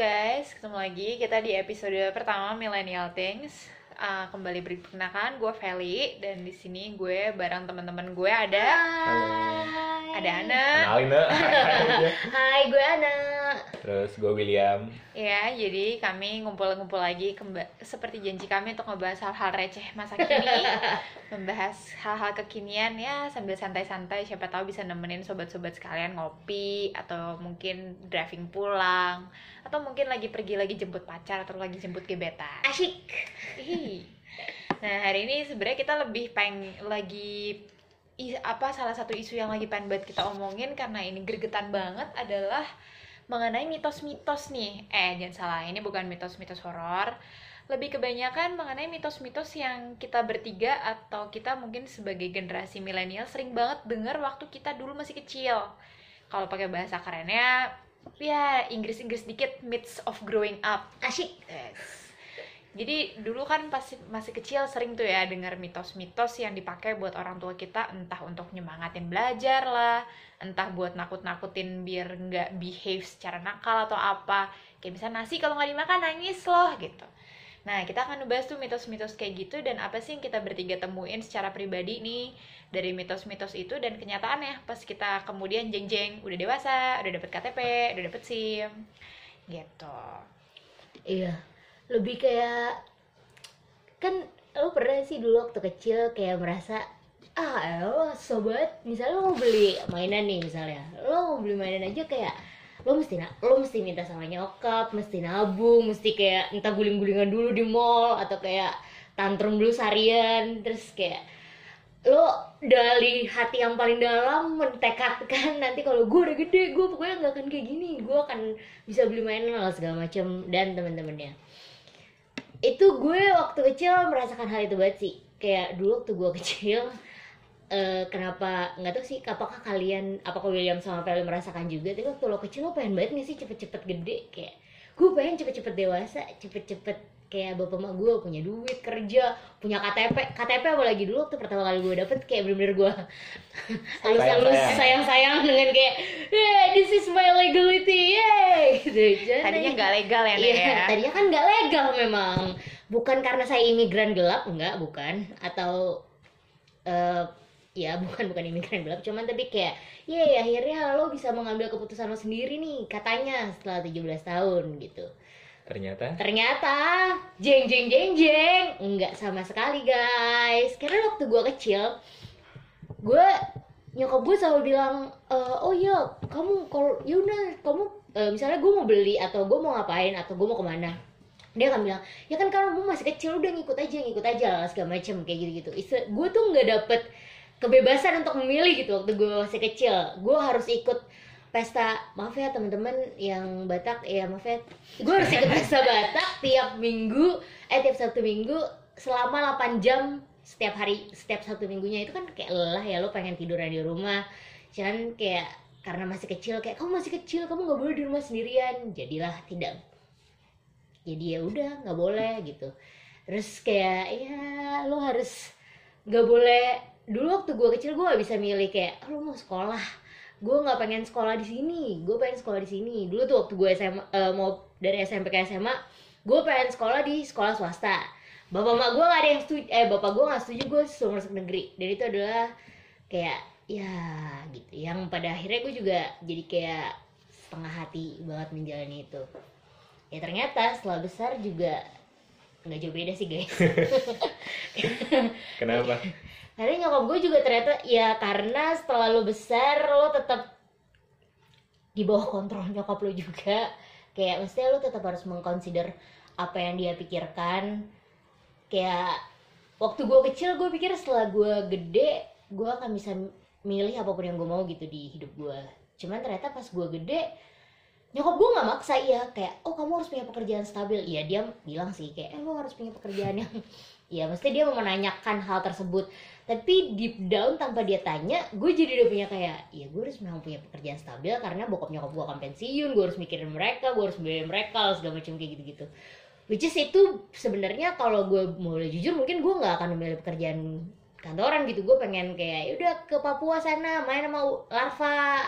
guys, ketemu lagi kita di episode pertama Millennial Things. Uh, kembali berperkenalkan, gue Feli dan di sini gue bareng teman-teman gue ada Hai. ada Ana. Kenalin Nak. Hai, gue Ana. Terus gue William. Ya, jadi kami ngumpul-ngumpul lagi kemba- seperti janji kami untuk ngebahas hal-hal receh masa kini, membahas hal-hal kekinian ya sambil santai-santai. Siapa tahu bisa nemenin sobat-sobat sekalian ngopi atau mungkin driving pulang atau mungkin lagi pergi lagi jemput pacar atau lagi jemput gebetan. Asyik. Ih. Nah hari ini sebenarnya kita lebih pengen lagi apa salah satu isu yang lagi pengen buat kita omongin karena ini gregetan banget adalah mengenai mitos-mitos nih. Eh jangan salah ini bukan mitos-mitos horor. Lebih kebanyakan mengenai mitos-mitos yang kita bertiga atau kita mungkin sebagai generasi milenial sering banget dengar waktu kita dulu masih kecil. Kalau pakai bahasa kerennya ya Inggris-Inggris dikit myths of growing up. Asyik. Yes. Jadi dulu kan pas masih kecil sering tuh ya dengar mitos-mitos yang dipakai buat orang tua kita entah untuk nyemangatin belajar lah, entah buat nakut-nakutin biar nggak behave secara nakal atau apa. Kayak bisa nasi kalau nggak dimakan nangis loh gitu. Nah kita akan ngebahas tuh mitos-mitos kayak gitu dan apa sih yang kita bertiga temuin secara pribadi nih dari mitos-mitos itu dan kenyataannya pas kita kemudian jeng-jeng udah dewasa, udah dapet KTP, udah dapet SIM gitu. Iya. Lebih kayak kan lo pernah sih dulu waktu kecil kayak merasa ah lo sobat misalnya lo mau beli mainan nih misalnya lo mau beli mainan aja kayak lo mesti na- lo mesti minta sama nyokap mesti nabung mesti kayak entah guling-gulingan dulu di mall atau kayak tantrum dulu seharian. Terus kayak lo dari hati yang paling dalam mentekadkan nanti kalau gue udah gede gue pokoknya nggak akan kayak gini gue akan bisa beli mainan segala macam dan teman-temannya itu gue waktu kecil merasakan hal itu banget sih. Kayak dulu waktu gue kecil eh, kenapa nggak tahu sih apakah kalian apakah William sama Feli merasakan juga? Tapi waktu lo kecil lo pengen banget nih sih cepet-cepet gede? Kayak gue pengen cepet-cepet dewasa cepet-cepet kayak bapak mak gue punya duit kerja punya KTP KTP apalagi dulu waktu pertama kali gue dapet kayak bener-bener gue halus-halus Sayang-sayang. sayang-sayang dengan kayak yeah, this is my legality yay gitu Tadinya nggak legal ya, Iya, ya? tadinya kan nggak legal memang. Bukan karena saya imigran gelap, enggak, bukan. Atau eh ya bukan bukan imigran gelap, cuman tapi kayak, ya akhirnya lo bisa mengambil keputusan lo sendiri nih, katanya setelah 17 tahun gitu. Ternyata? Ternyata jeng jeng jeng jeng. Enggak sama sekali guys. Karena waktu gua kecil, gue nyokap gue selalu bilang "Eh, oh iya kamu kalau yaudah kamu eh, misalnya gue mau beli atau gue mau ngapain atau gue mau ke mana. Dia akan bilang ya kan kamu masih kecil udah ngikut aja ngikut aja lah segala macem kayak gitu gitu gue tuh nggak dapet kebebasan untuk memilih gitu waktu gue masih kecil. Gue harus ikut pesta maaf ya teman-teman yang Batak ya maaf ya gue harus ikut pesta Batak tiap minggu eh tiap satu minggu selama 8 jam setiap hari setiap satu minggunya. Itu kan kayak lelah ya lo pengen tiduran di rumah. Cuman kayak karena masih kecil kayak kamu masih kecil kamu nggak boleh di rumah sendirian. Jadilah tidak. Jadi ya udah nggak boleh gitu. Terus kayak ya lo harus nggak boleh. Dulu waktu gue kecil gue gak bisa milih kayak "Ah, lo mau sekolah gue nggak pengen sekolah di sini. Gue pengen sekolah di sini. Dulu tuh waktu gue SMA eh, mau dari SMP ke SMA gue pengen sekolah di sekolah swasta. Bapak mak gue gak ada yang setuju eh bapak gue gak setuju gue suruh masuk negeri. Dan itu adalah kayak ya gitu. Yang pada akhirnya gue juga jadi kayak setengah hati banget menjalani itu. Ya ternyata setelah besar juga nggak jauh beda sih guys. Kenapa? Karena nyokap gue juga ternyata ya karena setelah lo besar lo tetap di bawah kontrol nyokap lo juga. Kayak mestinya lo tetap harus mengconsider apa yang dia pikirkan. Kayak waktu gue kecil gue pikir setelah gue gede gue akan bisa milih apa pun yang gue mau gitu di hidup gue. Cuman ternyata pas gue gede nyokap gue nggak maksa ya kayak oh kamu harus punya pekerjaan stabil. Iya dia bilang sih kayak eh lo harus punya pekerjaan yang ya mesti dia mau menanyakan hal tersebut tapi deep down tanpa dia tanya gue jadi udah punya kayak ya gue harus memang punya pekerjaan stabil karena bokap nyokap gue akan pensiun gue harus mikirin mereka gue harus biayain mereka segala macam kayak gitu gitu which is itu sebenarnya kalau gue boleh jujur mungkin gue nggak akan memilih pekerjaan kantoran gitu. Gue pengen kayak "Ya udah ke Papua sana main sama larva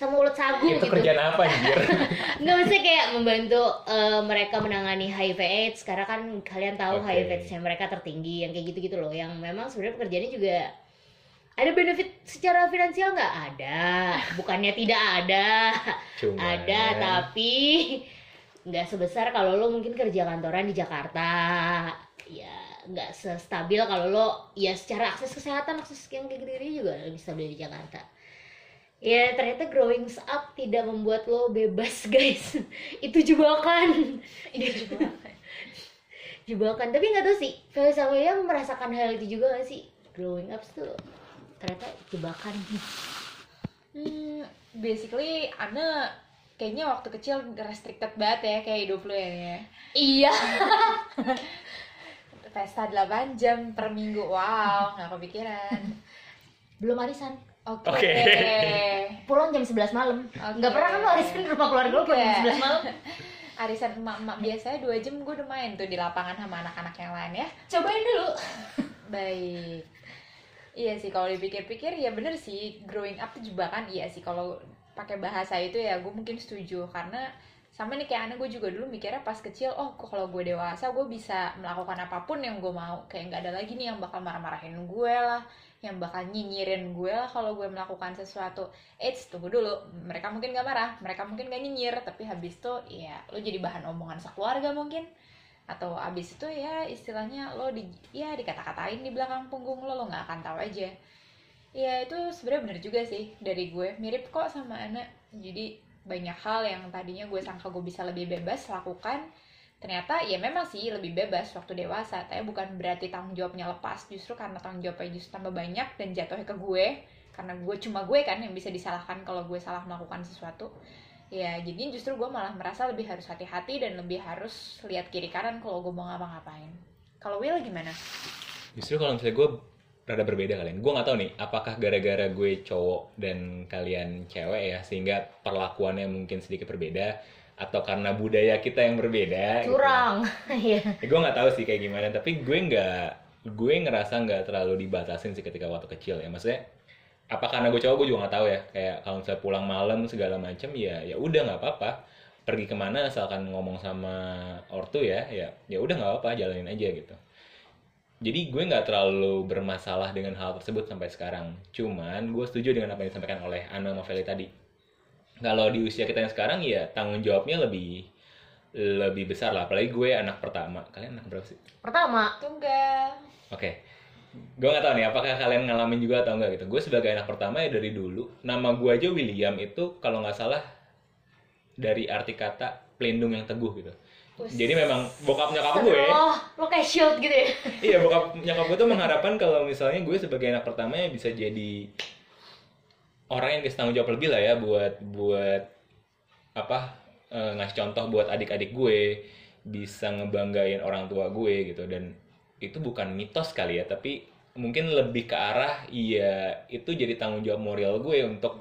sama ulet sagu Itu gitu. kerjaan apa anjir? nggak maksudnya kayak membantu eh, mereka menangani HIV AIDS. Karena kan kalian tahu Oke. HIV AIDS-nya mereka tertinggi yang kayak gitu-gitu loh. Yang memang sebenarnya pekerjaannya juga ada benefit secara finansial nggak? Ada. Bukannya tidak ada. Cuma ada tapi nggak sebesar kalau lo mungkin kerja kantoran di Jakarta. Ya nggak sestabil kalau lo ya secara akses kesehatan akses yang kayak gitu juga lebih stabil di Jakarta ya ternyata growing up tidak membuat lo bebas guys itu jebakan itu juga jebakan tapi nggak tahu sih Felix sama William merasakan hal itu juga gak sih growing up tuh ternyata jebakan Hmm, basically Ana kayaknya waktu kecil restricted banget ya kayak hidup lu ya. ya. iya Pesta 8 jam per minggu. Wow, nggak kepikiran. belum arisan Oke. Oke. pulang jam 11 malam Oke. nggak pernah kan lo arisan di rumah keluarga lo pulang jam Enggak. 11 malam Arisan emak-emak biasanya 2 jam gue udah main tuh di lapangan sama anak-anak yang lain ya. cobain dulu Baik. Iya sih kalau dipikir-pikir ya bener sih growing up tuh jebakan iya sih kalau pakai bahasa itu ya gue mungkin setuju karena sama nih kayak aneh gue juga dulu mikirnya pas kecil oh kok kalau gue dewasa gue bisa melakukan apa pun yang gue mau kayak nggak ada lagi nih yang bakal marah-marahin gue lah yang bakal nyinyirin gue kalau gue melakukan sesuatu. Eits, tunggu dulu. Mereka mungkin gak marah mereka mungkin gak nyinyir tapi habis itu ya lo jadi bahan omongan sekeluarga mungkin. Atau abis itu ya istilahnya lo di ya dikata-katain di belakang punggung lo lo nggak akan tahu aja. Ya itu sebenarnya bener juga sih dari gue. Mirip kok sama anak jadi banyak hal yang tadinya gue sangka gue bisa lebih bebas lakukan ternyata ya memang sih lebih bebas waktu dewasa tapi bukan berarti tanggung jawabnya lepas. Justru karena tanggung jawabnya justru tambah banyak dan jatuhnya ke gue karena gue cuma gue kan yang bisa disalahkan kalau gue salah melakukan sesuatu. Ya jadi justru gue malah merasa lebih harus hati-hati dan lebih harus lihat kiri kanan kalau gue mau ngapa-ngapain. Kalau Will gimana? Justru kalau misalnya gue rada berbeda kalian. Gue nggak tahu nih, apakah gara-gara gue cowok dan kalian cewek ya, sehingga perlakuannya mungkin sedikit berbeda, atau karena budaya kita yang berbeda. gitu. curang ya Ya, gue nggak tahu sih kayak gimana, tapi gue nggak, gue ngerasa nggak terlalu dibatasin sih ketika waktu kecil ya. Maksudnya, apa karena gue cowok gue juga nggak tahu ya. Kayak kalau misalnya pulang malam segala macam ya, ya udah nggak apa-apa. Pergi ke mana asalkan ngomong sama ortu ya, ya ya udah nggak apa-apa, jalanin aja gitu. Jadi gue nggak terlalu bermasalah dengan hal tersebut sampai sekarang. Cuman gue setuju dengan apa yang disampaikan oleh Ana Noveli tadi. Kalau di usia kita yang sekarang ya tanggung jawabnya lebih lebih besar lah. Apalagi gue anak pertama. Kalian anak berapa sih? pertama tunggal Oke. Gue nggak tahu nih apakah kalian ngalamin juga atau enggak gitu. Gue sebagai anak pertama ya dari dulu. Nama gue aja William itu kalau nggak salah dari arti kata pelindung yang teguh gitu. Us. Jadi memang bokap nyokap gue oh lo kayak shield gitu ya iya bokap nyokap gue tuh mengharapkan kalau misalnya gue sebagai anak pertama ya bisa jadi orang yang kasih tanggung jawab lebih lah ya buat buat apa eh, ngasih contoh buat adik-adik gue bisa ngebanggain orang tua gue gitu. Dan itu bukan mitos kali ya tapi mungkin lebih ke arah iya itu jadi tanggung jawab moral gue untuk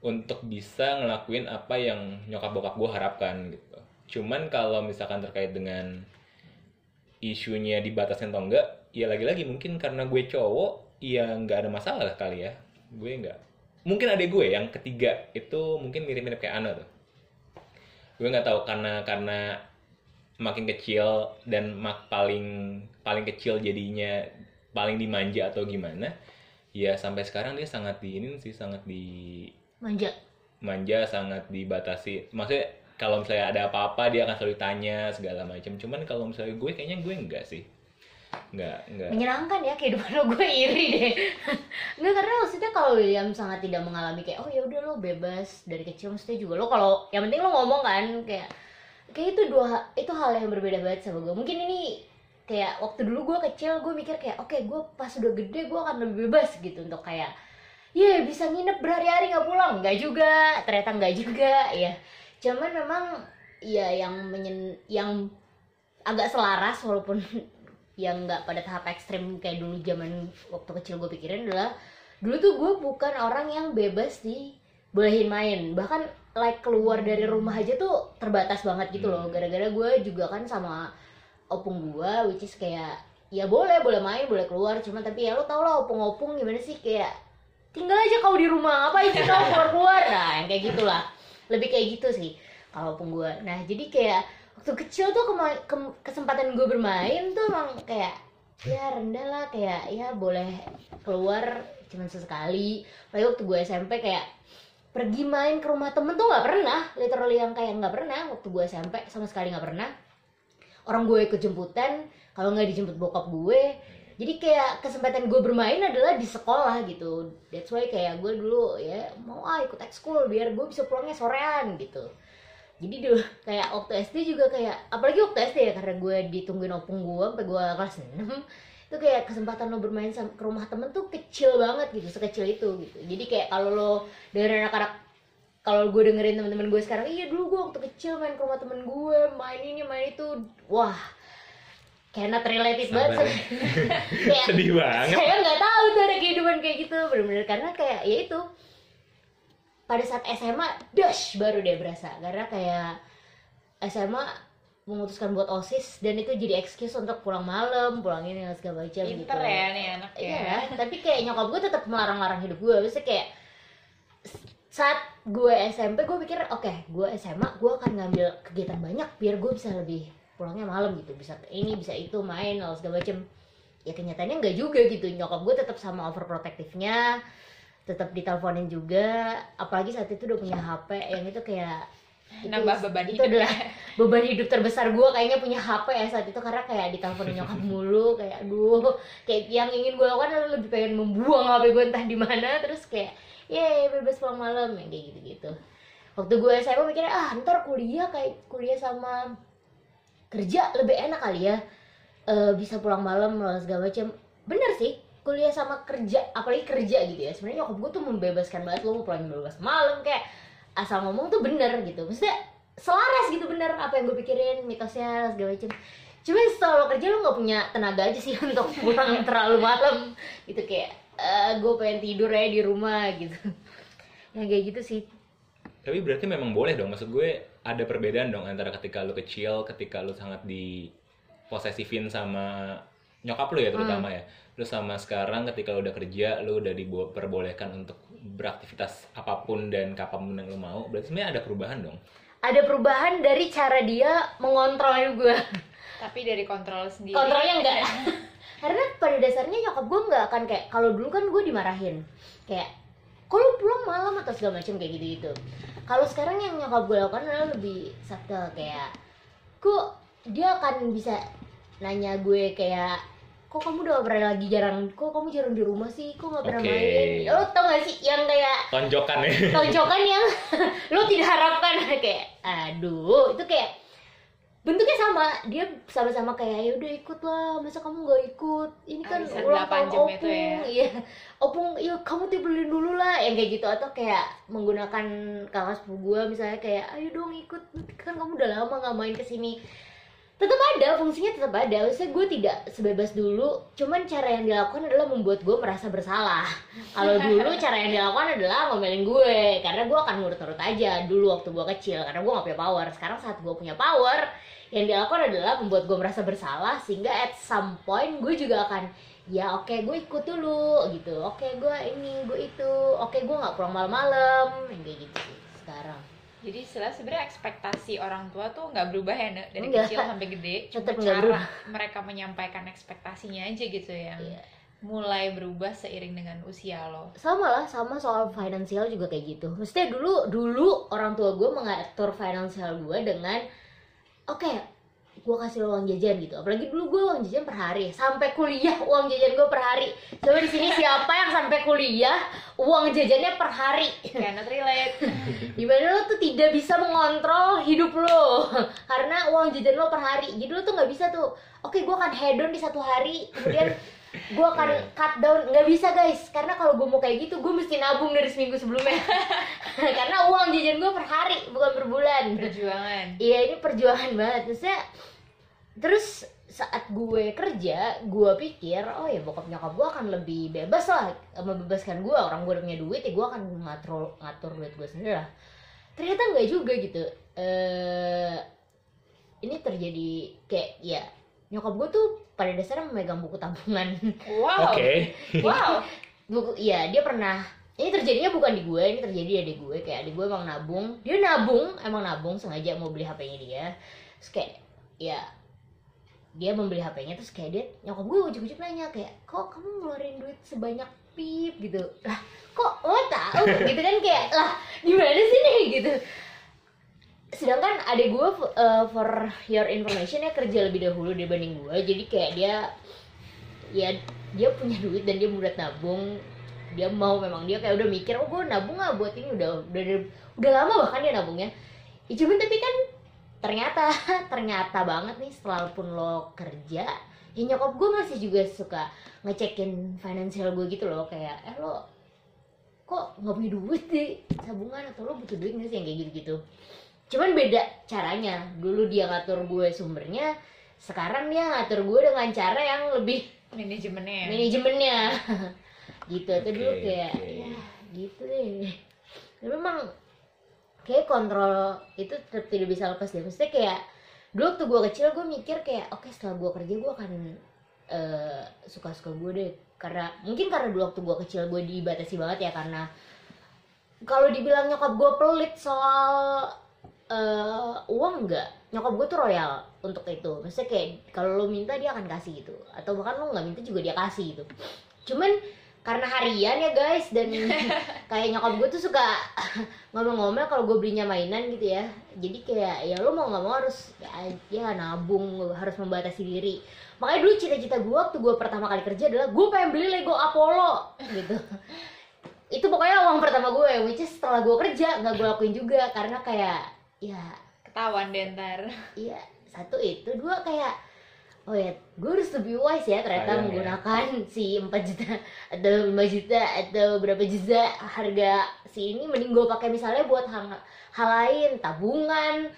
untuk bisa ngelakuin apa yang nyokap bokap gue harapkan gitu. Cuman kalau misalkan terkait dengan isunya dibatasin atau enggak ya lagi-lagi mungkin karena gue cowok ya nggak ada masalah kali ya. Gue nggak mungkin ada gue yang ketiga itu mungkin mirip-mirip kayak Ana tuh. Gue nggak tahu karena karena makin kecil dan mak paling paling kecil jadinya paling dimanja atau gimana ya sampai sekarang dia sangat di ini sih sangat di manja? Manja sangat dibatasi. Maksudnya kalau misalnya ada apa-apa dia akan selalu tanya segala macam. Cuman kalau misalnya gue kayaknya gue enggak sih enggak enggak menyenangkan ya kehidupan lo gue iri deh. Nggak karena maksudnya kalau William sangat tidak mengalami kayak oh ya udah lo bebas dari kecil maksudnya juga lo kalau yang penting lo ngomong kan kayak kayak itu dua itu hal yang berbeda banget sama gue. Mungkin ini kayak waktu dulu gue kecil gue mikir kayak oke gue pas udah gede gue akan lebih bebas gitu untuk kayak ya bisa nginep berhari-hari nggak pulang. Nggak juga ternyata nggak juga ya. Cuman memang ya yang menyen yang agak selaras walaupun yang nggak pada tahap ekstrim kayak dulu zaman waktu kecil gue pikirin adalah dulu tuh gue bukan orang yang bebas di bolehin main. Bahkan like keluar dari rumah aja tuh terbatas banget gitu loh. Hmm. gara-gara gue juga kan sama opung gue which is kayak ya boleh boleh main boleh keluar. Cuman tapi ya lo tau lah opung-opung gimana sih? Kayak tinggal aja kau di rumah ngapain sih kau keluar keluar nah yang kayak gitulah. Lebih kayak gitu sih kalaupun gue nah jadi kayak waktu kecil tuh kema- kem- kesempatan gue bermain tuh emang kayak ya rendah lah kayak ya boleh keluar cuman sesekali. Apalagi waktu gue SMP kayak pergi main ke rumah temen tuh nggak pernah literally yang kayak nggak pernah. Waktu gue SMP sama sekali nggak pernah. Orang gue ikut jemputan kalau nggak dijemput bokap gue. Jadi kayak kesempatan gue bermain adalah di sekolah gitu. That's why kayak gue dulu ya mau ah ikut ekskul biar gue bisa pulangnya sorean gitu jadi dulu kayak waktu SD juga kayak apalagi waktu SD ya karena gue ditungguin opung gue sampai gue kelas 6 itu kayak kesempatan lo bermain ke rumah temen tuh kecil banget gitu sekecil itu gitu. Jadi kayak kalau lo dari anak-anak kalau gue dengerin teman-teman gue sekarang iya dulu gue waktu kecil main ke rumah temen gue main ini main itu. Wah kayak not related banget. Kayak Sedih banget. saya nggak tahu tuh ada kehidupan kayak gitu bener-bener. Karena kayak ya itu pada saat SMA dash baru dia berasa. Karena kayak SMA memutuskan buat osis dan itu jadi excuse untuk pulang malam pulang ini dan segala macam gitu. Pinter ya nih anak Iya, ya. tapi kayak nyokap gue tetap melarang-larang hidup gue. Maksudnya kayak saat gue SMP gue pikir oke gue SMA gue akan ngambil kegiatan banyak biar gue bisa lebih pulangnya malam gitu. Bisa ini bisa itu main atau segala macem ya kenyataannya enggak juga gitu. Nyokap gue tetap sama overprotectivenya tetap diteleponin juga apalagi saat itu udah punya HP yang itu kayak itu- Nambah beban itu hidup adalah beban hidup terbesar gue kayaknya punya HP ya saat itu karena kayak diteleponin nyokap mulu kayak aduh kayak yang ingin gue lakukan adalah lebih pengen membuang HP gue entah di mana terus kayak ye bebas pulang malam yang kayak gitu gitu waktu gue SMA mikirnya ah ntar kuliah kayak kuliah sama kerja lebih enak kali ya Eh, bisa pulang malam segala macam bener sih kuliah sama kerja apalagi kerja gitu ya. Sebenarnya nyokap gue tuh membebaskan banget lo mau pulang bebas malam kayak asal ngomong tuh bener gitu. Maksudnya selaras gitu bener apa yang gue pikirin mitosnya segala macam cuma lo kerja lo nggak punya tenaga aja sih untuk pulang terlalu malam gitu kayak eh gue pengen tidur ya di rumah gitu. Yang kayak gitu sih. Tapi berarti memang boleh dong. Maksud gue ada perbedaan dong antara ketika lu kecil, ketika lu sangat di posesifin sama nyokap lu ya terutama ya. Terus sama sekarang ketika lu udah kerja, lu udah diperbolehkan untuk beraktivitas apa pun dan kapan pun yang lu mau. Berarti sebenarnya ada perubahan dong. ada perubahan dari cara dia mengontrol gue Tapi dari kontrol sendiri. kontrolnya enggak karena pada dasarnya nyokap gue nggak akan kayak kalau dulu kan gue dimarahin kayak kalau pulang malam atau segala macam kayak gitu gitu kalau sekarang yang nyokap gue lakukan adalah lebih subtle kayak kok dia akan bisa nanya gue kayak kok kamu udah pernah lagi jarang kok kamu jarang di rumah sih? Kok nggak pernah Oke. main? Lo tau gak sih yang kayak Tonjokan ya. tonjokan yang lo tidak harapkan. Kayak aduh. Itu kayak bentuknya sama. Dia sama-sama kayak ya udah ikut lah masa kamu nggak ikut? Ini kan Arisan ulang 8 tahun opung itu ya. iya. Opung yuk kamu timbulin dulu lah. Yang kayak gitu. Atau kayak menggunakan kakak sepupu gue misalnya kayak ayo dong ikut kan kamu udah lama nggak main ke sini tetap ada fungsinya tetap ada. Maksudnya gue tidak sebebas dulu cuman cara yang dilakukan adalah membuat gue merasa bersalah. Kalau dulu cara yang dilakukan adalah ngomelin gue karena gue akan nurut-nurut aja dulu waktu gue kecil karena gue gak punya power. Sekarang saat gue punya power yang dilakukan adalah membuat gue merasa bersalah sehingga at some point gue juga akan ya oke gue ikut dulu gitu. Oke gue ini gue itu. Oke gue nggak pulang malam-malam kayak gitu sekarang Jadi istilah sebenarnya ekspektasi orang tua tuh nggak berubah ya Nek? dari Enggak. kecil sampai gede. Cuma nggak cara berubah. mereka menyampaikan ekspektasinya aja gitu yang Iya. mulai berubah seiring dengan usia lo. sama lah sama soal finansial juga kayak gitu maksudnya dulu dulu orang tua gue mengatur finansial gue dengan oke gue kasih lo uang jajan gitu apalagi dulu gue uang jajan per hari sampai kuliah uang jajan gue per hari coba di sini siapa yang sampai kuliah uang jajannya per hari Cannot relate. Gimana lo tuh tidak bisa mengontrol hidup lo karena uang jajan lo per hari. Jadi lo tuh nggak bisa tuh. Oke, gue akan hedon di satu hari, kemudian gue akan Iya. cut down. Nggak bisa guys, karena kalau gue mau kayak gitu, gue mesti nabung dari seminggu sebelumnya. karena uang jajan gue per hari, bukan per bulan. Perjuangan. Iya ini perjuangan banget. Terusnya, terus saat gue kerja, gue pikir, oh ya bokap nyokap gue akan lebih bebas lah, membebaskan gue. Orang gue udah punya duit, ya gue akan ngatur ngatur duit gue sendiri lah. Ternyata nggak juga gitu. eh ini terjadi kayak ya nyokap gue tuh pada dasarnya memegang buku tabungan. Wow. Oke. Wow. buku, iya dia pernah ini terjadinya bukan di gue ini terjadi di adik gue kayak adik gue emang nabung dia nabung emang nabung sengaja mau beli hpnya dia terus kayak ya dia membeli hpnya terus kayak dia nyokap gue ujuk-ujuk nanya kayak kok kamu ngeluarin duit sebanyak pip? Gitu. Lah kok lo tahu? Gitu kan kayak lah gimana sih nih? Gitu. Sedangkan adik gue uh, for your information ya kerja lebih dahulu dibanding gue jadi kayak dia ya dia punya duit dan dia mudah nabung. Dia mau memang dia kayak udah mikir oh gue nabung nggak buat ini? Udah udah udah lama bahkan dia nabungnya. Ya cuman tapi kan ternyata ternyata banget nih setelah pun lo kerja ya nyokap gue masih juga suka ngecekin finansial gue gitu loh kayak eh lo kok nggak punya duit di tabungan atau lo butuh duit nggak sih? Yang kayak gitu gitu cuman beda caranya. Dulu dia ngatur gue sumbernya sekarang dia ngatur gue dengan cara yang lebih manajemennya. ya? manajemennya. Gitu. Itu dulu kayak oke. ya gitu deh. Tapi memang kayak kontrol itu tetap tidak bisa lepas deh. Maksudnya kayak dulu waktu gue kecil gue mikir kayak oke setelah gue kerja gue akan eh, suka-suka gue deh. Karena mungkin karena dulu waktu gue kecil gue dibatasi banget ya karena kalau dibilang nyokap gue pelit soal eh, uang enggak nyokap gue tuh royal untuk itu. Maksudnya kayak kalau lo minta dia akan kasih gitu. Atau bahkan lo nggak minta juga dia kasih gitu. Cuman karena harian ya guys. Dan kayak nyokap gue tuh suka ngomel-ngomel kalau gue belinya mainan gitu ya. Jadi kayak ya lo mau nggak mau harus ya, ya nabung harus membatasi diri. Makanya dulu cita-cita gue waktu gue pertama kali kerja adalah gue pengen beli Lego Apollo gitu. Itu pokoknya uang pertama gue which is setelah gue kerja nggak gue lakuin juga. Karena kayak ya ketahuan deh ntar. Iya, satu itu, dua kayak oh ya, gue harus lebih wise ya ternyata Sayang ya. menggunakan si 4 juta atau 5 juta atau berapa juta harga si ini. Mending gue pakai misalnya buat hal, hal lain, tabungan,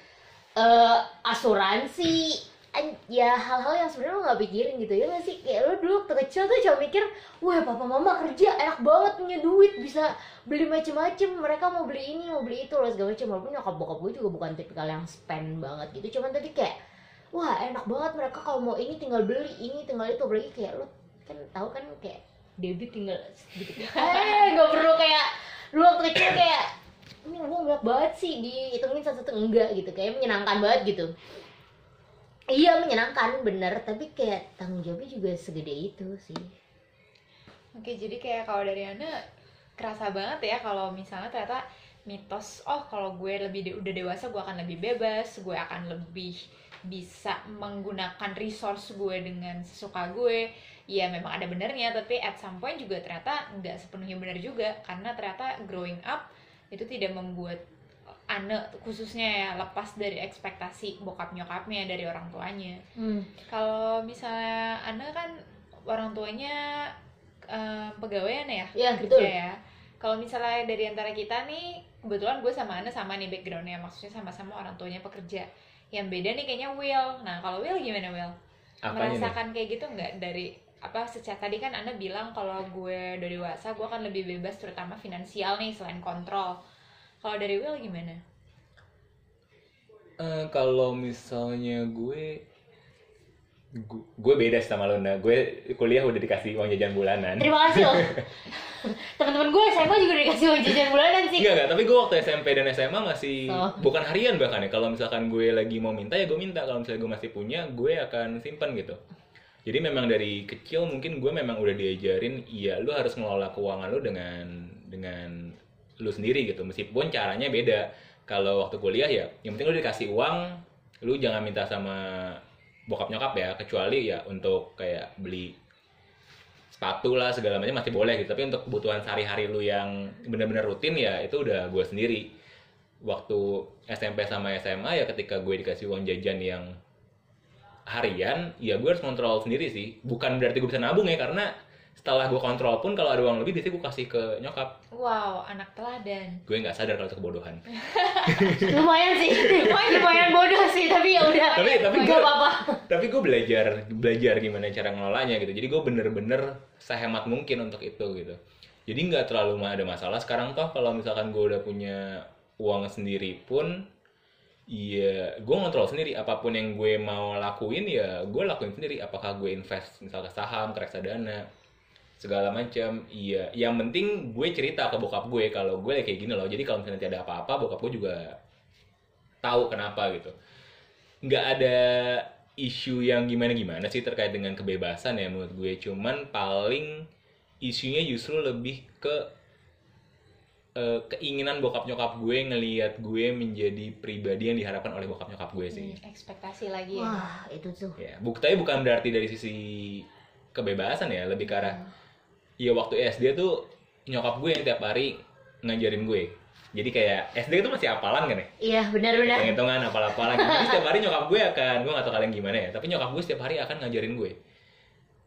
eh asuransi, an- ya hal-hal yang sebenarnya lo nggak pikirin gitu ya nggak sih? Kayak lo dulu kecil tuh cuma mikir wah papa mama kerja enak banget punya duit bisa beli macem-macem. Mereka mau beli ini mau beli itu loh segala macem. Walaupun nyokap bokap gue juga bukan tipikal yang spend banget gitu. Cuman tadi kayak wah enak banget mereka kalau mau ini tinggal beli ini tinggal itu. Apalagi kayak lo kan tahu kan kayak debit tinggal sedikit. Eh nggak perlu kayak dulu waktu kecil kayak ini uang banyak banget sih dihitungin satu-satu. Enggak gitu kayak menyenangkan banget gitu. Iya menyenangkan bener. Tapi kayak tanggung jawabnya juga segede itu sih. Oke, jadi kayak kalau dari Ana kerasa banget ya kalau misalnya ternyata mitos, oh kalau gue lebih de- udah dewasa gue akan lebih bebas, gue akan lebih bisa menggunakan resource gue dengan sesuka gue. Ya memang ada benernya, tapi at some point juga ternyata nggak sepenuhnya benar juga karena ternyata growing up itu tidak membuat Ana khususnya ya lepas dari ekspektasi bokap nyokapnya dari orang tuanya hmm. kalau misalnya Ana kan orang tuanya eh, pegawaian ya ya kerja betul ya kalau misalnya dari antara kita nih kebetulan gue sama Ana sama nih backgroundnya maksudnya sama-sama orang tuanya pekerja. Yang beda nih kayaknya Will. Nah kalau Will gimana Will? Apanya nih? merasakan kayak gitu nggak? Dari apa secara tadi kan Anda bilang kalau gue udah dewasa gue akan lebih bebas terutama finansial nih selain kontrol. Kalau dari Will gimana? Eh, kalau misalnya gue gu- gue beda sama Luna gue kuliah udah dikasih uang jajan bulanan terima kasih loh teman-teman gue SMA juga dikasih uang jajan bulanan sih Enggak, enggak, tapi gue waktu SMP dan SMA masih Oh. bukan harian bahkan ya. Kalau misalkan gue lagi mau minta ya gue minta. Kalau misalnya gue masih punya, gue akan simpan gitu. Jadi memang dari kecil mungkin gue memang udah diajarin, iya lu harus ngelola keuangan lu dengan dengan lu sendiri gitu. Meskipun caranya beda. Kalau waktu kuliah ya, yang penting lu dikasih uang, lu jangan minta sama bokap nyokap ya, kecuali ya untuk kayak beli sepatu lah segala macam masih boleh gitu. Tapi untuk kebutuhan sehari-hari lu yang benar-benar rutin ya itu udah gue sendiri. Waktu SMP sama SMA ya ketika gue dikasih uang jajan yang harian ya gue harus kontrol sendiri sih. Bukan berarti gue bisa nabung ya karena setelah gue kontrol pun kalau ada uang lebih biasanya gue kasih ke nyokap. Wow anak teladan. Gue nggak sadar kalau itu kebodohan. Lumayan sih. Lumayan lumayan bodoh sih tapi ya udah. Tapi- tapi nggak gua- apa-apa. tapi gue belajar belajar gimana cara ngelolanya gitu. Jadi gue bener-bener sehemat mungkin untuk itu gitu. Jadi nggak terlalu ada masalah. Sekarang toh kalau misalkan gue udah punya uang sendiri pun Iya, gue ngontrol sendiri. Apa pun yang gue mau lakuin ya gue lakuin sendiri. Apakah gue invest misalnya ke saham, ke reksadana, segala macam. Iya. Yang penting gue cerita ke bokap gue kalau gue kayak gini loh. Jadi kalau misalnya nanti ada apa-apa bokap gue juga tahu kenapa gitu. Nggak ada isu yang gimana-gimana sih terkait dengan kebebasan ya menurut gue. Cuman paling isunya justru lebih ke eh, keinginan bokap nyokap gue ngelihat gue menjadi pribadi yang diharapkan oleh bokap nyokap gue sih. Hmm, ekspektasi lagi ya. Wah itu tuh. Ya buktinya bukan berarti dari sisi kebebasan ya lebih ke arah ya waktu SD tuh nyokap gue yang tiap hari ngajarin gue. Jadi kayak SD itu masih apalan kan ya? Iya benar-benar hitung-hitungan apal-apalan. Jadi setiap hari nyokap gue akan gue gak tau kalian gimana ya tapi nyokap gue setiap hari akan ngajarin gue.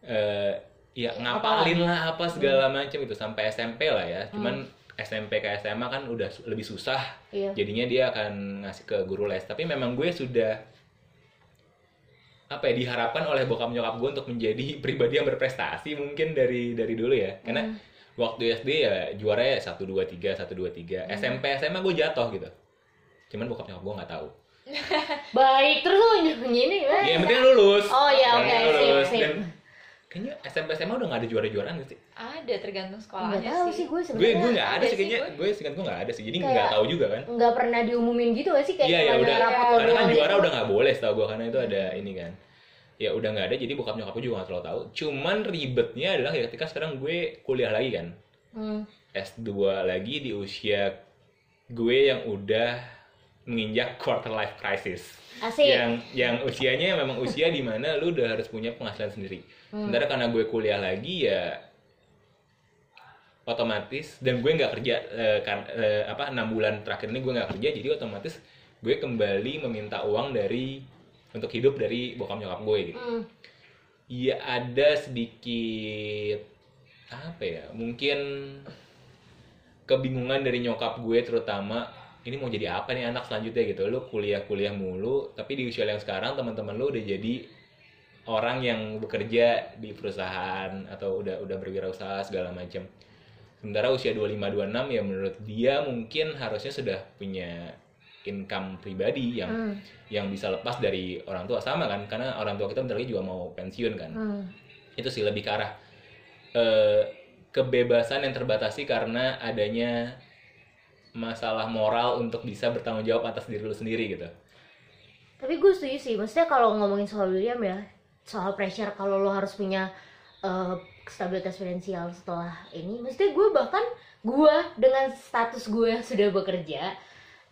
Eh ya ngapalin lah apa segala macam itu. Sampai SMP lah ya. Cuman SMP ke SMA kan udah lebih susah. Iya. Jadinya dia akan ngasih ke guru les. Tapi memang gue sudah apa ya diharapkan oleh bokap nyokap gue untuk menjadi pribadi yang berprestasi mungkin dari dari dulu ya. Karena Hmm. waktu SD ya juara ya satu dua tiga satu dua tiga. Hmm. SMP SMA gue jatuh gitu. Cuman bokap nyokap gue nggak tahu. Baik terus lu ini ya yang penting lulus. Oh iya Yang oke sip lulus. dan kayaknya SMP SMA udah nggak ada juara juaraan sih ada tergantung sekolahnya tahu sih sih gue gue sebenarnya gue nggak ada ada sih kayaknya gue. gue seingat gue nggak ada sih jadi Kayak- nggak tahu juga kan nggak pernah diumumin gitu gak sih kayak Iya, ya udah. karena kan juara gitu. udah nggak boleh setahu gue karena itu ada ini kan ya udah nggak ada jadi bokap nyokap gue juga nggak terlalu tahu cuman ribetnya adalah ya ketika sekarang gue kuliah lagi kan Hmm. S2 lagi di usia gue yang udah menginjak quarter life crisis asik yang yang usianya memang usia di mana lu udah harus punya penghasilan sendiri Hmm. sementara karena gue kuliah lagi ya otomatis dan gue nggak kerja eh, kan, eh, apa enam bulan terakhir ini gue nggak kerja jadi otomatis gue kembali meminta uang dari untuk hidup dari bokap nyokap gue gitu Hmm. ya ada sedikit apa ya mungkin kebingungan dari nyokap gue terutama ini mau jadi apa nih anak selanjutnya? Gitu. Lu kuliah-kuliah mulu tapi di usia yang sekarang teman-teman lu udah jadi orang yang bekerja di perusahaan atau udah udah berwirausaha segala macam. Sementara usia 25 26 ya menurut dia mungkin harusnya sudah punya income pribadi yang Hmm. yang bisa lepas dari orang tua. Sama kan karena orang tua kita bentar lagi juga mau pensiun kan. Hmm. itu sih lebih ke arah eh, kebebasan yang terbatasi karena adanya masalah moral untuk bisa bertanggung jawab atas diri lu sendiri gitu Tapi gue setuju sih, maksudnya kalau ngomongin soal William ya, soal pressure kalau lo harus punya eh, stabilitas finansial setelah ini, maksudnya gue bahkan gue dengan status gue yang sudah bekerja,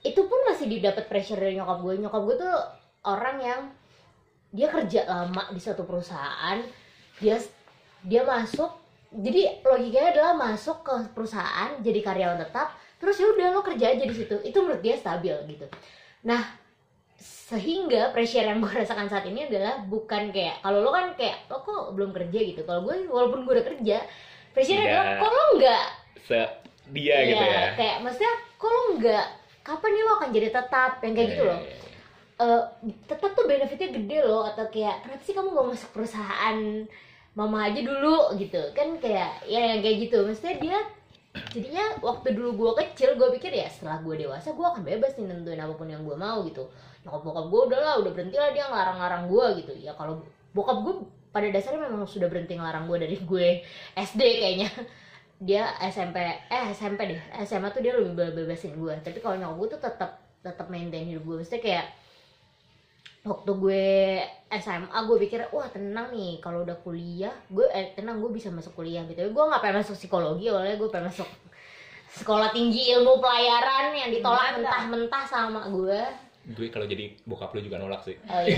itu pun masih didapat pressure dari nyokap gue. Nyokap gue tuh orang yang dia kerja lama di suatu perusahaan, dia dia masuk, jadi logikanya adalah masuk ke perusahaan jadi karyawan tetap, terus ya udah lo kerja aja di situ, itu menurut dia stabil gitu. Nah, sehingga pressure yang gue rasakan saat ini adalah bukan kayak kalau lo kan kayak lo kok belum kerja? gitu. Kalau gue walaupun gue udah kerja pressure adalah kok lo nggak? Se dia gitu Iya, ya. kayak maksudnya kok lo nggak? Kapan nih lo akan jadi tetap? Yang kayak gitu loh. Eh, Eh, tetap tuh benefitnya gede loh atau kayak kenapa sih kamu gak masuk perusahaan mama aja dulu? gitu. Kan kayak ya yang kayak gitu. Maksudnya dia jadinya waktu dulu gue kecil gue pikir ya setelah gue dewasa gue akan bebas nih nentuin apa pun yang gue mau gitu. Nyokap bokap gue udah lah udah berhenti lah dia ngelarang-larang gue gitu. Ya kalau bokap gue pada dasarnya memang sudah berhenti ngelarang gue dari gue SD kayaknya. Dia SMP eh SMP deh. SMA tuh dia lebih bebasin gue tapi kalau nyokap gue tuh tetap tetap maintain hidup gue maksudnya kayak waktu gue SMA gue pikir wah tenang nih kalau udah kuliah gue eh, tenang gue bisa masuk kuliah gitu. Gue nggak pengen masuk psikologi awalnya gue pengen masuk sekolah tinggi ilmu pelayaran yang ditolak mentah-mentah sama gue. Gue kalau jadi bokap lu juga nolak sih. Oh, iya.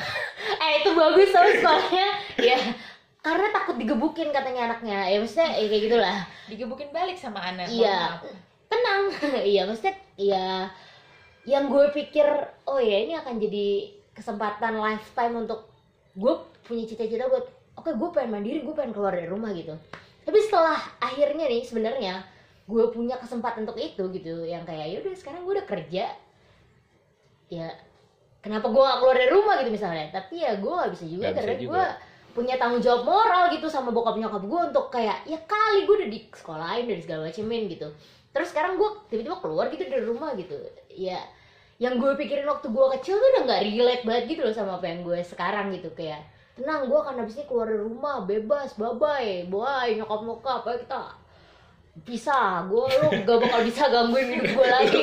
eh itu bagus tau sekolahnya ya karena takut digebukin katanya anaknya. Ya maksudnya ya kayak gitulah. Digebukin balik sama anak Iya. Tenang. Iya maksudnya ya yang gue pikir oh ya ini akan jadi kesempatan lifetime untuk gue punya cita-cita buat oke gue pengen mandiri gue pengen keluar dari rumah gitu. Tapi setelah akhirnya nih sebenarnya gue punya kesempatan untuk itu gitu yang kayak yaudah sekarang gue udah kerja. Ya kenapa gue gak keluar dari rumah gitu misalnya? Tapi ya gue gak bisa juga bisa karena juga. gue punya tanggung jawab moral gitu sama bokap nyokap gue untuk kayak ya kali gue udah di sekolahin dari segala macemin gitu terus sekarang gue tiba-tiba keluar gitu dari rumah gitu. Ya yang gue pikirin waktu gue kecil tuh udah nggak relate banget gitu loh sama apa yang gue sekarang gitu. Kayak tenang gue akan habis ini keluar dari rumah bebas bye bye boy nyokap nyokap ayo kita bisa gue lu gak bakal bisa gangguin hidup gue lagi?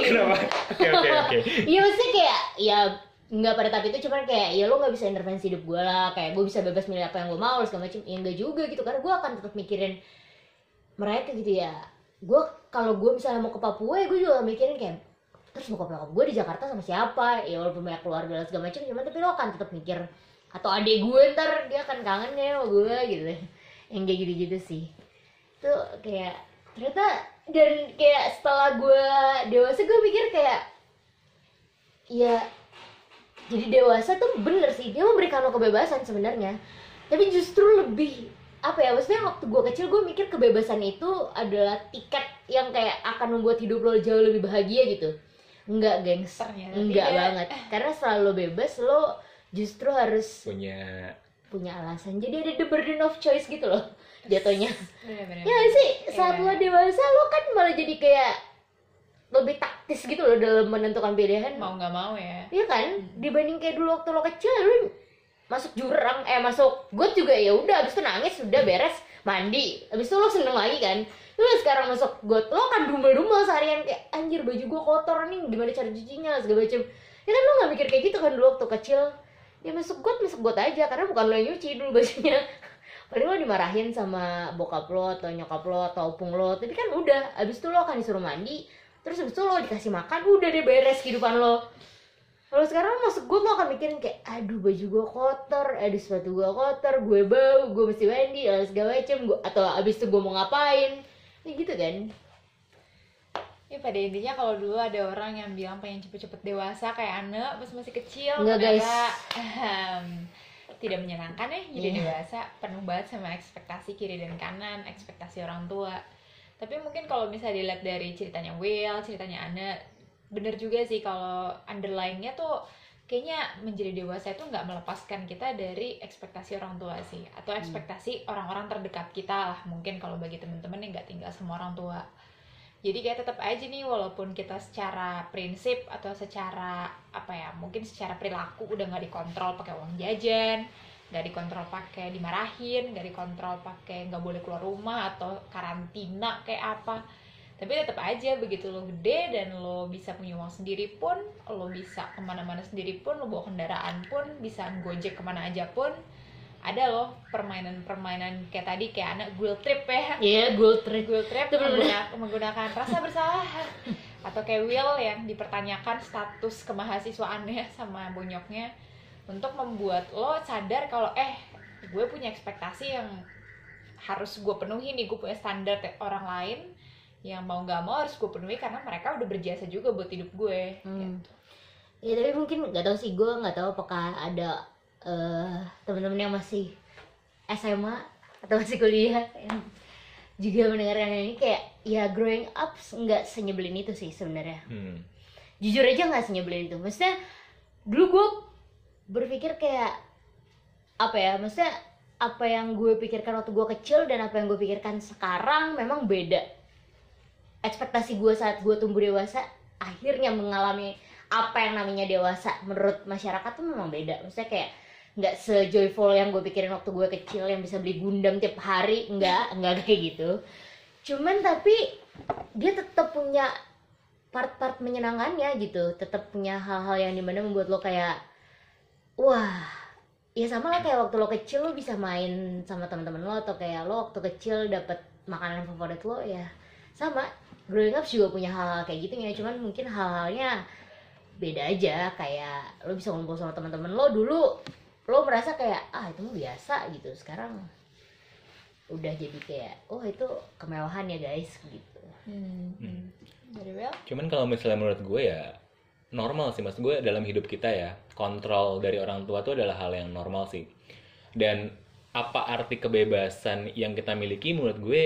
Oke oke oke. Iya maksudnya kayak ya nggak pada tahap itu cuman kayak ya lo nggak bisa intervensi hidup gue lah. Kayak gue bisa bebas milih apa yang gue mau segala macam ya enggak juga gitu karena gue akan tetap mikirin mereka gitu ya. Gue kalau gue misalnya mau ke Papua ya gue juga mikirin kayak terus bokap nyokap gue di Jakarta sama siapa? Ya walaupun banyak keluarga dan segala macam cuman tapi lo akan tetap mikir atau adik gue ntar dia akan kangen ya sama gue gitu. Yang kayak gitu-gitu sih. Itu kayak ternyata dan kayak setelah gue dewasa gue mikir kayak ya jadi dewasa tuh bener sih. Dia memberikan lo kebebasan sebenarnya. Tapi justru lebih apa ya maksudnya waktu gue kecil gue mikir kebebasan itu adalah tiket yang kayak akan membuat hidup lo jauh lebih bahagia gitu. Enggak gengs. Ternyata enggak tidak. banget. Karena setelah lo bebas lo justru harus Punya punya alasan. Jadi ada the burden of choice gitu loh jatuhnya. ya nggak sih? Saat Iya. lo dewasa lo kan malah jadi kayak lebih taktis gitu loh dalam menentukan pilihan. Mau nggak mau ya. Iya kan? Dibanding kayak dulu waktu lo kecil lu masuk jurang, eh masuk got juga ya udah abis itu nangis sudah beres mandi. Abis itu lo seneng lagi kan? Lu sekarang masuk got lo kan dumel-dumel seharian kayak anjir baju gua kotor nih gimana cara cucinya segala macem. Ya kan lo nggak mikir kayak gitu kan dulu waktu kecil. Ya masuk got masuk got aja karena bukan lo yang nyuci dulu bajunya. Paling lo dimarahin sama bokap lo atau nyokap lo atau opung lo Tapi kan udah, abis itu lo akan disuruh mandi Terus abis itu lo dikasih makan, udah deh beres kehidupan lo kalau sekarang masuk gue lo akan mikirin kayak aduh baju gue kotor aduh sepatu gue kotor gue bau gue mesti mandi dan segala macem. Gua, atau abis itu gue mau ngapain? Ya gitu kan. Ya pada intinya kalau dulu ada orang yang bilang pengen cepet-cepet dewasa kayak Ane pas masih kecil Enggak, guys. ahem, tidak menyenangkan ya jadi Iya. dewasa penuh banget sama ekspektasi kiri dan kanan ekspektasi orang tua. Tapi mungkin kalau misalnya dilihat dari ceritanya Will ceritanya Ane bener juga sih kalau underlyingnya tuh kayaknya menjadi dewasa itu nggak melepaskan kita dari ekspektasi orang tua sih. Atau ekspektasi orang-orang terdekat kita lah mungkin kalau bagi temen-temen yang nggak tinggal sama orang tua. Jadi kayak tetap aja nih walaupun kita secara prinsip atau secara apa ya mungkin secara perilaku udah nggak dikontrol pakai uang jajan nggak dikontrol pakai dimarahin nggak dikontrol pakai nggak boleh keluar rumah atau karantina kayak apa tapi tetap aja begitu lo gede dan lo bisa punya uang sendiri pun lo bisa ke mana-mana sendiri pun lo bawa kendaraan pun bisa gojek ke mana aja pun ada loh permainan-permainan kayak tadi kayak anak guilt trip ya Iya, gold trip. Google Trap Itu bener-bener. mengguna- menggunakan rasa bersalah atau kayak Will yang dipertanyakan status kemahasiswaannya sama bonyoknya untuk membuat lo sadar kalau eh gue punya ekspektasi yang harus gue penuhi nih gue punya standar orang lain yang mau nggak mau harus gue penuhi karena mereka udah berjasa juga buat hidup gue Hmm. gitu. Ya tapi mungkin nggak tahu sih gue nggak tahu apakah ada eh teman-teman yang masih SMA atau masih kuliah yang juga mendengarkan ini kayak ya growing up nggak senyebelin itu sih sebenarnya. Hmm. jujur aja nggak senyebelin itu maksudnya dulu gue berpikir kayak apa ya maksudnya apa yang gue pikirkan waktu gue kecil dan apa yang gue pikirkan sekarang memang beda ekspektasi gue saat gue tumbuh dewasa akhirnya mengalami apa yang namanya dewasa menurut masyarakat tuh memang beda. Maksudnya kayak nggak sejoyful yang gue pikirin waktu gue kecil yang bisa beli gundam tiap hari nggak nggak kayak gitu. Cuman tapi dia tetap punya part-part menyenangkannya gitu. Tetap punya hal-hal yang di mana membuat lo kayak wah ya sama lah kayak waktu lo kecil lo bisa main sama teman-teman lo atau kayak lo waktu kecil dapat makanan favorit lo ya sama growing up juga punya hal-hal kayak gitu ya cuman mungkin hal-halnya beda aja kayak lo bisa ngumpul sama teman-teman lo dulu lo merasa kayak ah itu mah biasa gitu sekarang udah jadi kayak oh itu kemewahan ya guys gitu Hmm. Hmm. Dari Will? Cuman kalau misalnya menurut gue ya normal sih mas gue dalam hidup kita ya kontrol dari orang tua itu adalah hal yang normal sih. Dan apa arti kebebasan yang kita miliki menurut gue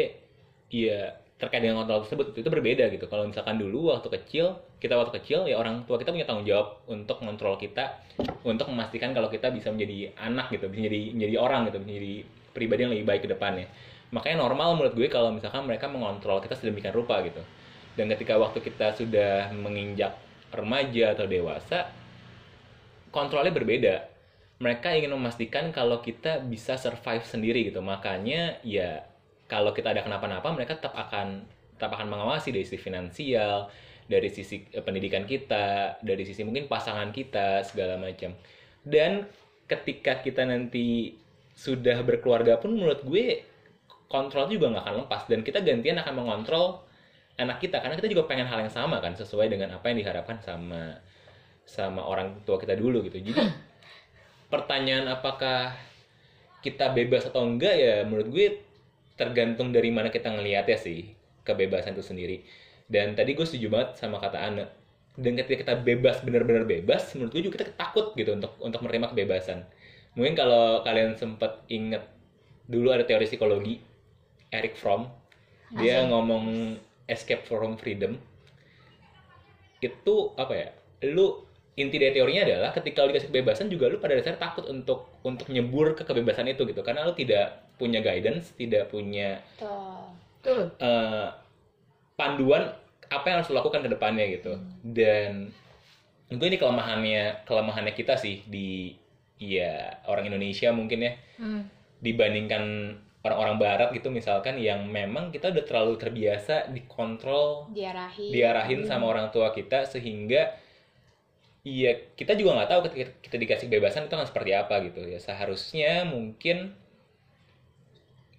ya terkait dengan kontrol tersebut itu berbeda gitu. Kalau misalkan dulu waktu kecil kita waktu kecil ya orang tua kita punya tanggung jawab untuk mengontrol kita untuk memastikan kalau kita bisa menjadi anak gitu, bisa menjadi menjadi orang gitu, menjadi pribadi yang lebih baik ke depannya. Makanya normal menurut gue kalau misalkan mereka mengontrol kita sedemikian rupa gitu. Dan ketika waktu kita sudah menginjak remaja atau dewasa, kontrolnya berbeda. mereka ingin memastikan kalau kita bisa survive sendiri gitu makanya ya kalau kita ada kenapa-napa mereka tetap akan tetap akan mengawasi dari sisi finansial dari sisi eh, pendidikan kita dari sisi mungkin pasangan kita segala macam. Dan ketika kita nanti sudah berkeluarga pun menurut gue kontrol juga nggak akan lepas. Dan kita gantian akan mengontrol anak kita karena kita juga pengen hal yang sama kan sesuai dengan apa yang diharapkan sama sama orang tua kita dulu gitu. Jadi pertanyaan apakah kita bebas atau enggak ya menurut gue tergantung dari mana kita ngelihatnya sih kebebasan itu sendiri. Dan tadi gue setuju banget sama kata Ana dan ketika kita bebas benar-benar bebas menurut gue juga kita takut gitu untuk untuk menerima kebebasan. Mungkin kalau kalian sempat inget dulu ada teori psikologi Eric Fromm. Dia Asik. ngomong escape from freedom. Itu apa ya? Lu inti dari teorinya adalah ketika lu dikasih kebebasan juga lu pada dasarnya takut untuk untuk nyebur ke kebebasan itu gitu karena lu tidak punya guidance tidak punya Tuh. Eh, panduan apa yang harus lo lakukan ke depannya gitu dan itu ini kelemahannya kelemahannya kita sih di ya orang Indonesia mungkin ya Hmm. dibandingkan orang-orang Barat gitu misalkan yang memang kita udah terlalu terbiasa dikontrol Diarahi. diarahin sama orang tua kita sehingga iya kita juga nggak tahu ketika kita dikasih kebebasan itu akan seperti apa gitu. Ya seharusnya mungkin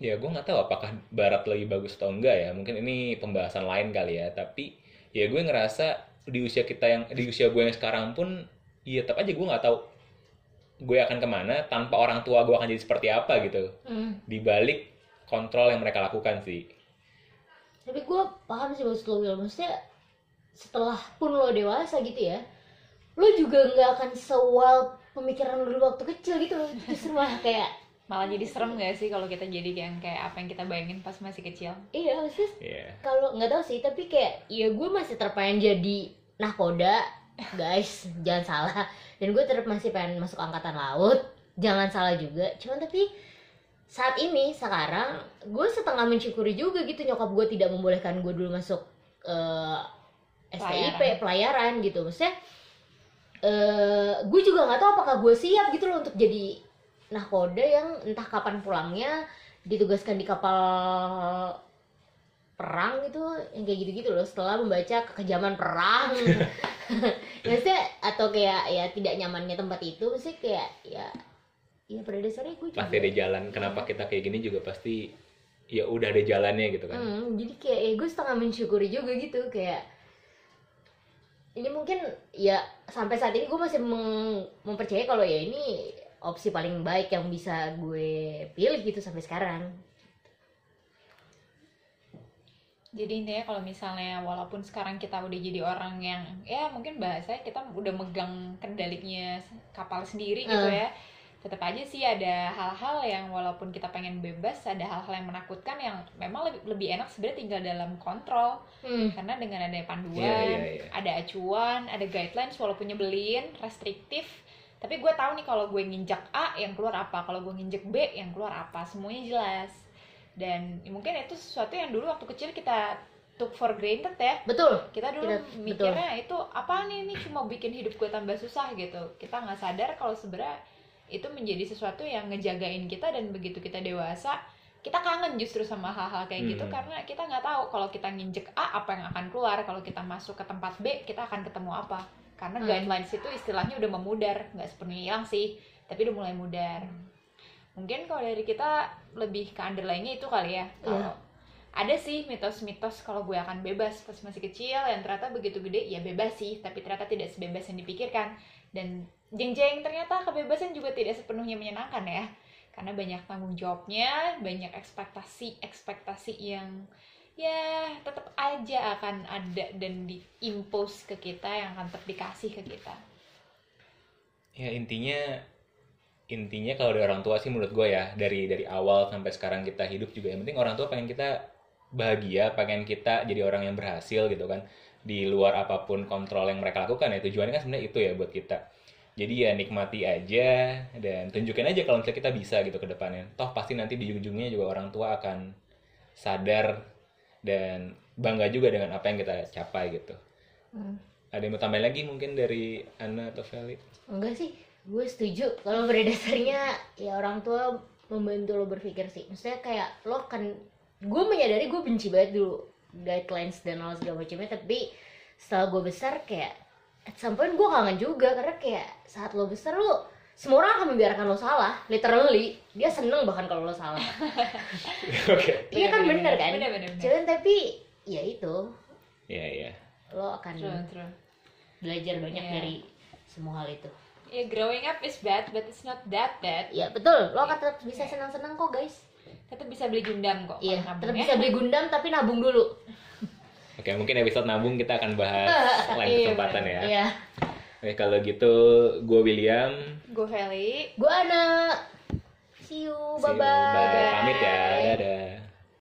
ya gue nggak tahu apakah barat lebih bagus atau enggak ya. Mungkin ini pembahasan lain kali ya. Tapi ya gue ngerasa di usia kita yang di usia gue yang sekarang pun ya tetap aja gue nggak tahu gue akan ke mana tanpa orang tua gue akan jadi seperti apa gitu. Hmm. di balik kontrol yang mereka lakukan sih. Tapi gue paham sih maksud lo. Maksudnya setelah pun lo dewasa gitu ya, lo juga nggak akan sewild pemikiran lo dulu waktu kecil gitu loh. Justru malah kayak Malah jadi serem gak sih kalau kita jadi kayak kayak apa yang kita bayangin pas masih kecil? iya maksudnya ya kalau nggak tahu sih tapi kayak ya gue masih terpengen jadi nahkoda guys jangan salah dan gue tetap masih pengen masuk angkatan laut jangan salah juga cuman tapi saat ini sekarang gue setengah mensyukuri juga gitu nyokap gue tidak membolehkan gue dulu masuk eh, STIP Pelayaran. pelayaran gitu maksudnya eh gue juga nggak tahu apakah gue siap gitu loh untuk jadi nahkoda yang entah kapan pulangnya ditugaskan di kapal perang gitu yang kayak gitu-gitu loh setelah membaca kekejaman perang. Maksudnya atau kayak ya tidak nyamannya tempat itu maksudnya kayak ya ya pada dasarnya gue juga pasti ada jalan kenapa kita kayak gini juga pasti ya udah ada jalannya gitu kan. Hmm, jadi kayak ya gue setengah mensyukuri juga gitu kayak ini mungkin ya sampai saat ini gue masih meng- mempercayai kalau ya ini opsi paling baik yang bisa gue pilih gitu sampai sekarang. Jadi intinya kalau misalnya walaupun sekarang kita udah jadi orang yang ya mungkin bahasanya kita udah megang kendalinya kapal sendiri gitu Hmm. ya. Tetap aja sih ada hal-hal yang walaupun kita pengen bebas, ada hal-hal yang menakutkan yang memang lebih, lebih enak sebenarnya tinggal dalam kontrol. Hmm. Karena dengan ada panduan, Iya, iya, iya. ada acuan, ada guidelines walaupun nyebelin, restriktif, tapi gue tahu nih kalau gue nginjak A yang keluar apa, kalau gue nginjek B yang keluar apa, semuanya jelas. Dan mungkin itu sesuatu yang dulu waktu kecil kita took for granted ya. Betul. Kita dulu Kita- mikirnya itu apa nih ini cuma bikin hidup gue tambah susah gitu. Kita nggak sadar kalau sebenarnya itu menjadi sesuatu yang ngejagain kita dan begitu kita dewasa kita kangen justru sama hal-hal kayak gitu Hmm. karena kita nggak tahu kalau kita nginjek A apa yang akan keluar. Kalau kita masuk ke tempat B kita akan ketemu apa. Karena Hmm. guidelines itu istilahnya udah memudar nggak sepenuhnya hilang sih tapi udah mulai mudar. Mungkin kalau dari kita lebih ke underlying-nya itu kali ya. Kalau ada sih mitos-mitos kalau gue akan bebas pas masih kecil yang ternyata begitu gede ya bebas sih tapi ternyata tidak sebebas yang dipikirkan. Dan jeng-jeng ternyata kebebasan juga tidak sepenuhnya menyenangkan ya. Karena banyak tanggung jawabnya banyak ekspektasi ekspektasi yang ya tetap aja akan ada dan diimpose ke kita yang akan tetap dikasih ke kita. Ya intinya intinya kalau dari orang tua sih menurut gue ya dari dari awal sampai sekarang kita hidup juga yang penting orang tua pengen kita bahagia pengen kita jadi orang yang berhasil gitu kan. Di luar apa pun kontrol yang mereka lakukan ya tujuannya kan sebenarnya itu ya buat kita jadi ya nikmati aja dan tunjukin aja kalau misalnya kita bisa gitu ke depannya toh pasti nanti di ujung-ujungnya juga orang tua akan sadar dan bangga juga dengan apa yang kita capai gitu Hmm. ada yang mau tambahin lagi mungkin dari Ana atau Feli Enggak sih. gue setuju kalau pada dasarnya ya orang tua membantu lo berpikir sih maksudnya kayak lo kan gue menyadari gue benci banget dulu guidelines dan hal segala macamnya tapi setelah gue besar kayak at some point gue kangen juga karena kayak saat lo besar lo semua orang akan membiarkan lo salah literally dia seneng bahkan kalau lo salah oke iya kan bener kan Bener, bener, bener. cuman tapi ya itu iya iya lo akan True, true. belajar banyak Iya. dari semua hal itu Ya, growing up is bad, but it's not that bad. ya betul lo akan tetap bisa senang-senang kok guys Tetap bisa beli Gundam kok. iya tetap ya. bisa beli Gundam tapi nabung dulu oke mungkin episode nabung kita akan bahas lain Iya, kesempatan ya iya oke kalau gitu gue William Gue Feli. gue Ana see you See you. bye bye Bye. pamit ya dadah